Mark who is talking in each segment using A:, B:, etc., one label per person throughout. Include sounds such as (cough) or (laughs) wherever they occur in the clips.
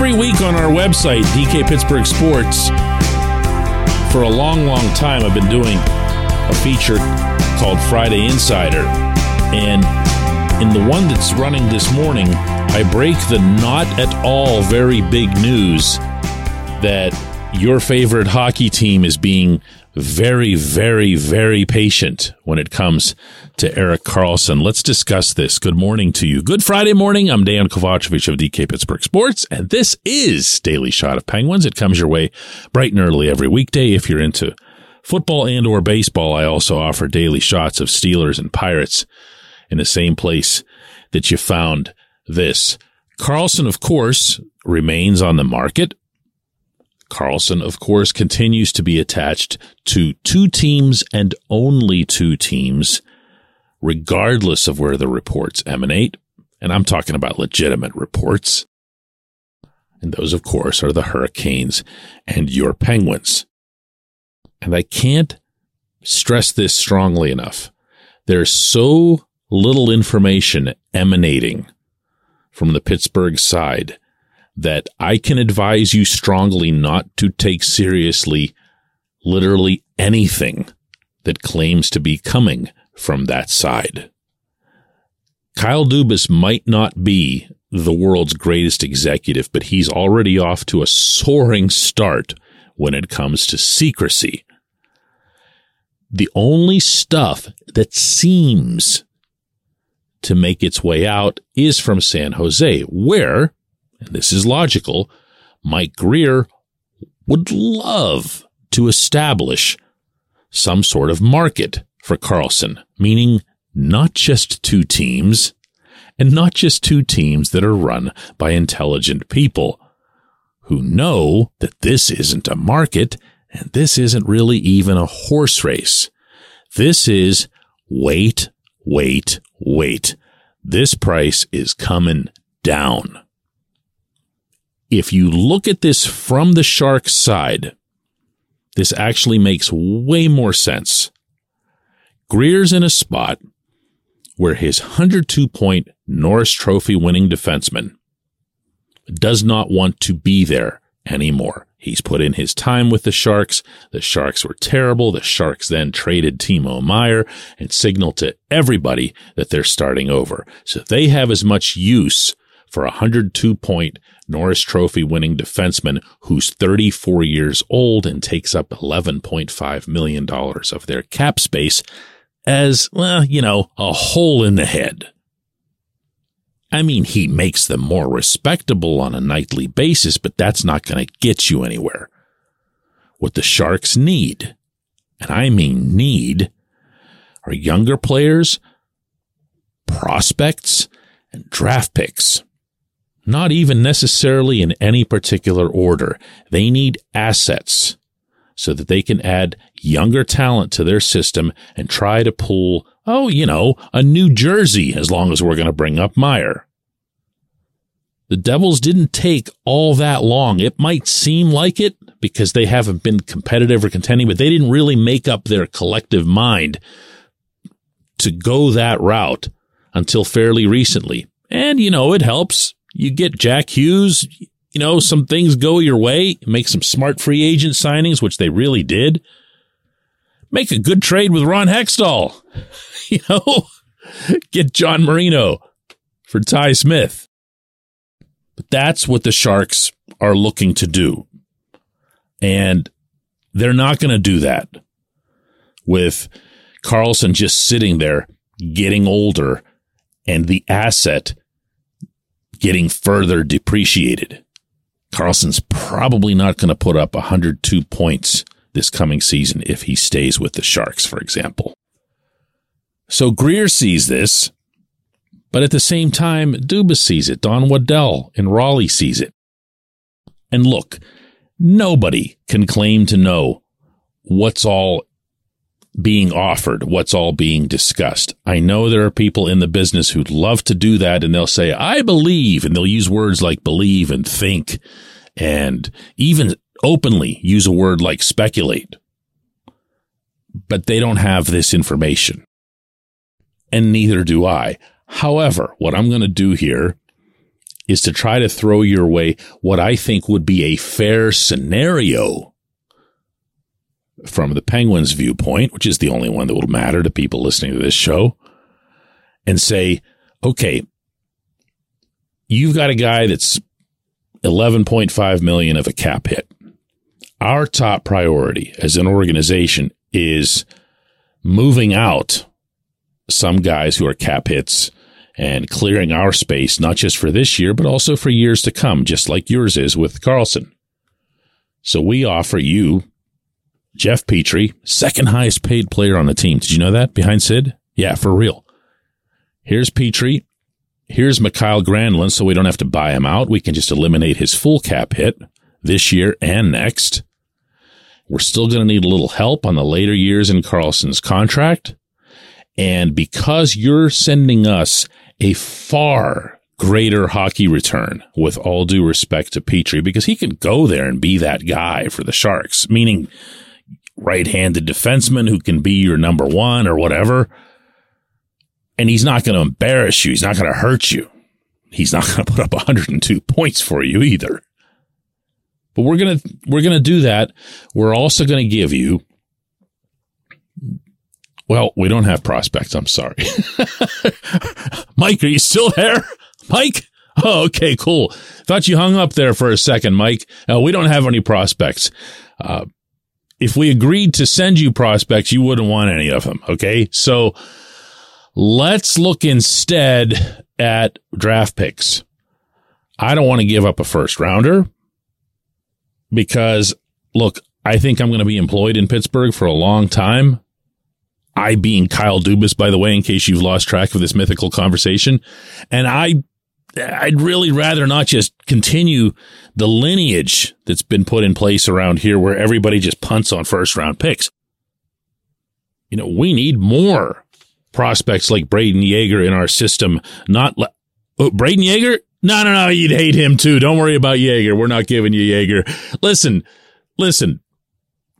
A: every week on our website, DK Pittsburgh Sports. For a long, long time, I've been doing a feature called Friday Insider. And in the one that's running this morning, I break the not at all very big news that your favorite hockey team is being very, very, very patient when it comes to Erik Karlsson. Let's discuss this. Good morning to you. Good Friday morning. I'm Dejan Kovacevic of DK Pittsburgh Sports, and this is Daily Shot of Penguins. It comes your way bright and early every weekday if you're into football and or baseball. I also offer daily shots of Steelers and Pirates in the same place that you found this. Karlsson, of course, remains on the market. Karlsson, of course, continues to be attached to two teams and only two teams, regardless of where the reports emanate. And I'm talking about legitimate reports. And those, of course, are the Hurricanes and your Penguins. And I can't stress this strongly enough. There's so little information emanating from the Pittsburgh side that I can advise you strongly not to take seriously literally anything that claims to be coming from that side. Kyle Dubas might not be the world's greatest executive, but he's already off to a soaring start when it comes to secrecy. The only stuff that seems to make its way out is from San Jose, where and this is logical, Mike Grier would love to establish some sort of market for Karlsson, meaning not just two teams and not just two teams that are run by intelligent people who know that this isn't a market and this isn't really even a horse race. This is wait, wait, wait. This price is coming down if you look at this from the Sharks side, this actually makes way more sense. Grier's in a spot where his 102 point Norris Trophy winning defenseman does not want to be there anymore. He's put in his time with the Sharks. The Sharks were terrible. The Sharks then traded Timo Meier and signaled to everybody that they're starting over. So they have as much use for a 102 point Norris Trophy winning defenseman who's 34 years old and takes up $11.5 million of their cap space as, well, you know, a hole in the head. I mean, he makes them more respectable on a nightly basis, but that's not going to get you anywhere. What the Sharks need, and I mean need, are younger players, prospects, and draft picks. Not even necessarily in any particular order. They need assets so that they can add younger talent to their system and try to pull, oh, you know, a New Jersey as long as we're going to bring up Meier. The Devils didn't take all that long. It might seem like it because they haven't been competitive or contending, but they didn't really make up their collective mind to go that route until fairly recently. And, you know, it helps you get Jack Hughes, you know, some things go your way, make some smart free agent signings, which they really did. Make a good trade with Ron Hextall. (laughs) You know, get John Marino for Ty Smith. But that's what the Sharks are looking to do. And they're not going to do that with Karlsson just sitting there getting older and the asset getting further depreciated. Karlsson's probably not going to put up 102 points this coming season if he stays with the Sharks, for example. So Grier sees this, but at the same time, Dubas sees it. Don Waddell in Raleigh sees it. And look, nobody can claim to know what's all being offered, what's all being discussed. I know there are people in the business who'd love to do that and they'll say, I believe, and they'll use words like believe and think and even openly use a word like speculate. But they don't have this information. And neither do I. However, what I'm going to do here is to try to throw your way what I think would be a fair scenario from the Penguins' viewpoint, which is the only one that will matter to people listening to this show, and say, okay, you've got a guy that's 11.5 million of a cap hit. Our top priority as an organization is moving out some guys who are cap hits and clearing our space, not just for this year, but also for years to come, just like yours is with Karlsson. So we offer you Jeff Petry, second highest paid player on the team. Did you know that behind Sid? Yeah, for real. Here's Petry. Here's Mikael Granlund, so we don't have to buy him out. We can just eliminate his full cap hit this year and next. We're still going to need a little help on the later years in Karlsson's contract. And because you're sending us a far greater hockey return, with all due respect to Petry, because he can go there and be that guy for the Sharks, meaning right-handed defenseman who can be your number one or whatever. And he's not going to embarrass you. He's not going to hurt you. He's not going (laughs) to put up 102 points for you either. But we're going to, we're going to do that. We're also going to give you, well, we don't have prospects. I'm sorry. (laughs) Mike, are you still there? Mike? Oh, okay, cool. Thought you hung up there for a second, Mike. Uh, we don't have any prospects. Uh, if we agreed to send you prospects, you wouldn't want any of them. Okay. So let's look instead at draft picks. I don't want to give up a first rounder because look, I think I'm going to be employed in Pittsburgh for a long time. I being Kyle Dubas, by the way, in case you've lost track of this mythical conversation. And I I'd really rather not just continue the lineage that's been put in place around here where everybody just punts on first round picks. You know, we need more prospects like Brayden Yager in our system. Not le- oh, Brayden Yager? No, no, no. You'd hate him too. Don't worry about Yager. We're not giving you Yager. Listen, listen,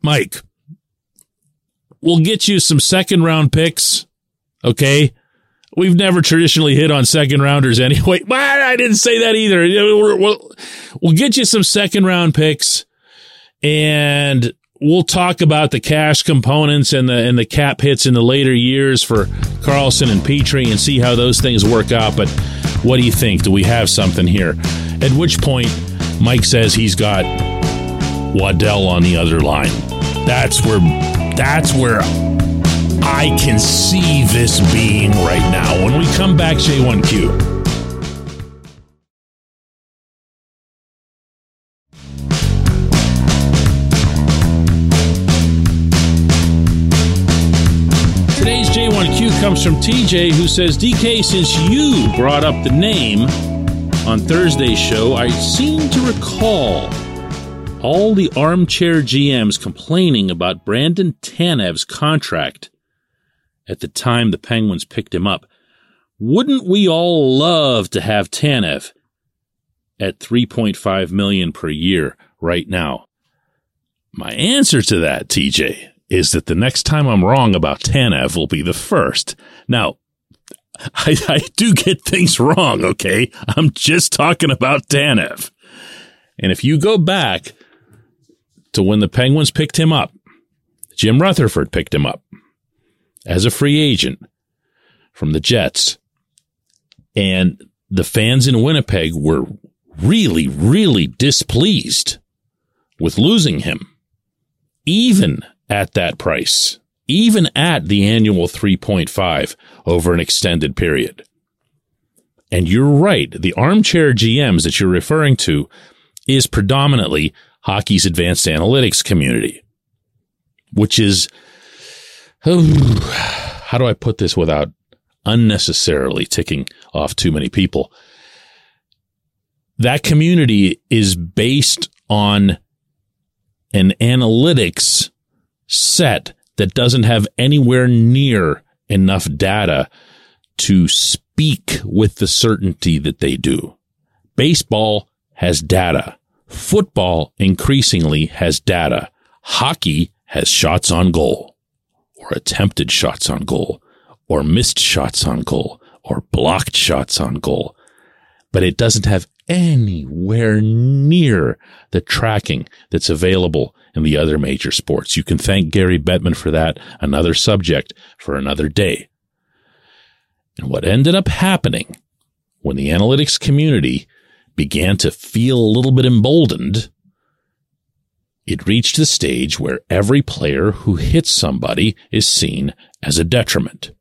A: Mike, we'll get you some second round picks. Okay. We've never traditionally hit on second rounders anyway. (laughs) Well, I didn't say that either. We'll, we'll get you some second round picks and we'll talk about the cash components and the, and the cap hits in the later years for Karlsson and Petry and see how those things work out. But what do you think? Do we have something here? At which point Mike says he's got Waddell on the other line. That's where, that's where I can see this being right now. When we come back, J1Q. Today's J1Q comes from TJ, who says, DK, since you brought up the name on Thursday's show, I seem to recall all the armchair GMs complaining about Brandon Tanev's contract at the time the Penguins picked him up. Wouldn't we all love to have Tanev at 3.5 million per year right now? My answer to that, TJ, is that the next time I'm wrong about Tanev will be the first. Now, (laughs) I, I do get things wrong, okay? I'm just talking about Tanev. And if you go back to when the Penguins picked him up, Jim Rutherford picked him up as a free agent from the Jets. And the fans in Winnipeg were really, really displeased with losing him, even at that price, even at the annual 3.5 over an extended period. And you're right. The armchair GMs that you're referring to is predominantly hockey's advanced analytics community, which is how do I put this without unnecessarily ticking off too many people? That community is based on an analytics set that doesn't have anywhere near enough data to speak with the certainty that they do. Baseball has data. Football increasingly has data. Hockey has shots on goal or attempted shots on goal or missed shots on goal or blocked shots on goal. But it doesn't have anywhere near the tracking that's available in the other major sports. You can thank Gary Bettman for that. Another subject for another day. And what ended up happening when the analytics community began to feel a little bit emboldened, it reached the stage where every player who hits somebody is seen as a detriment.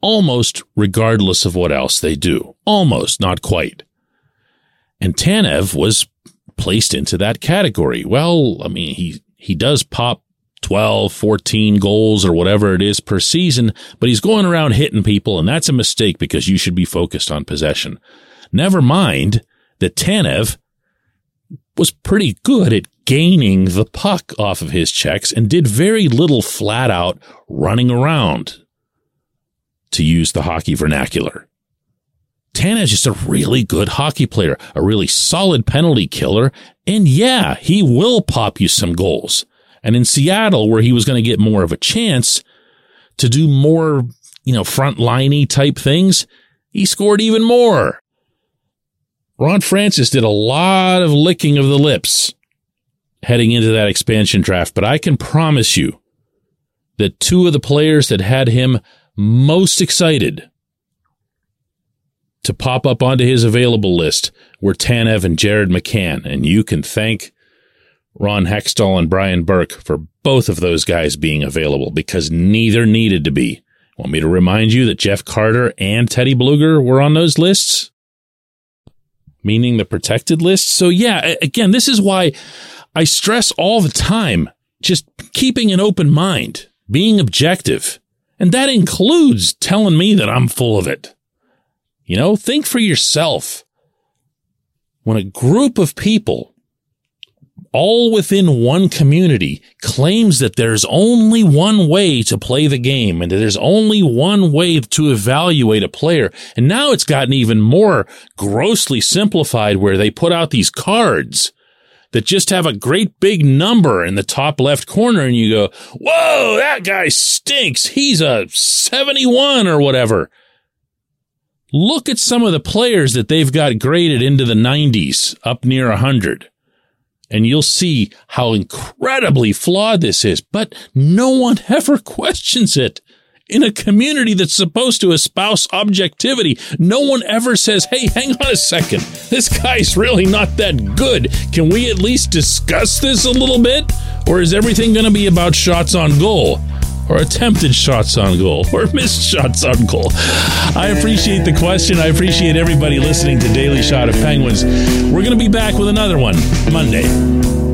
A: Almost regardless of what else they do. Almost, not quite. And Tanev was placed into that category. Well, I mean, he, he does pop 12, 14 goals or whatever it is per season, but he's going around hitting people, and that's a mistake because you should be focused on possession. Never mind that Tanev was pretty good at gaining the puck off of his checks and did very little flat out running around, to use the hockey vernacular. Tanev is just a really good hockey player, a really solid penalty killer, and yeah, he will pop you some goals. And in Seattle, where he was going to get more of a chance to do more, you know, front liney type things, he scored even more. Ron Francis did a lot of licking of the lips heading into that expansion draft, but I can promise you that two of the players that had him most excited to pop up onto his available list were Tanev and Jared McCann, and you can thank Ron Hextall and Brian Burke for both of those guys being available because neither needed to be. Want me to remind you that Jeff Carter and Teddy Bluger were on those lists? Meaning the protected list? So yeah, again, this is why I stress all the time just keeping an open mind, being objective. And that includes telling me that I'm full of it. You know, think for yourself. When a group of people, all within one community, claims that there's only one way to play the game and that there's only one way to evaluate a player, and now it's gotten even more grossly simplified where they put out these cards that just have a great big number in the top left corner and you go, whoa, that guy stinks. He's a 71 or whatever. Look at some of the players that they've got graded into the 90s, up near 100. And you'll see how incredibly flawed this is, but no one (laughs) ever questions it. In a community that's supposed to espouse objectivity, no one ever says, hey, hang on a second. This guy's really not that good. Can we at least discuss this a little bit? Or is everything going to be about shots on goal? or attempted shots on goal or (laughs) missed shots on goal? I appreciate the question. I appreciate everybody listening to Daily Shot of Penguins. We're going to be back with another one Monday.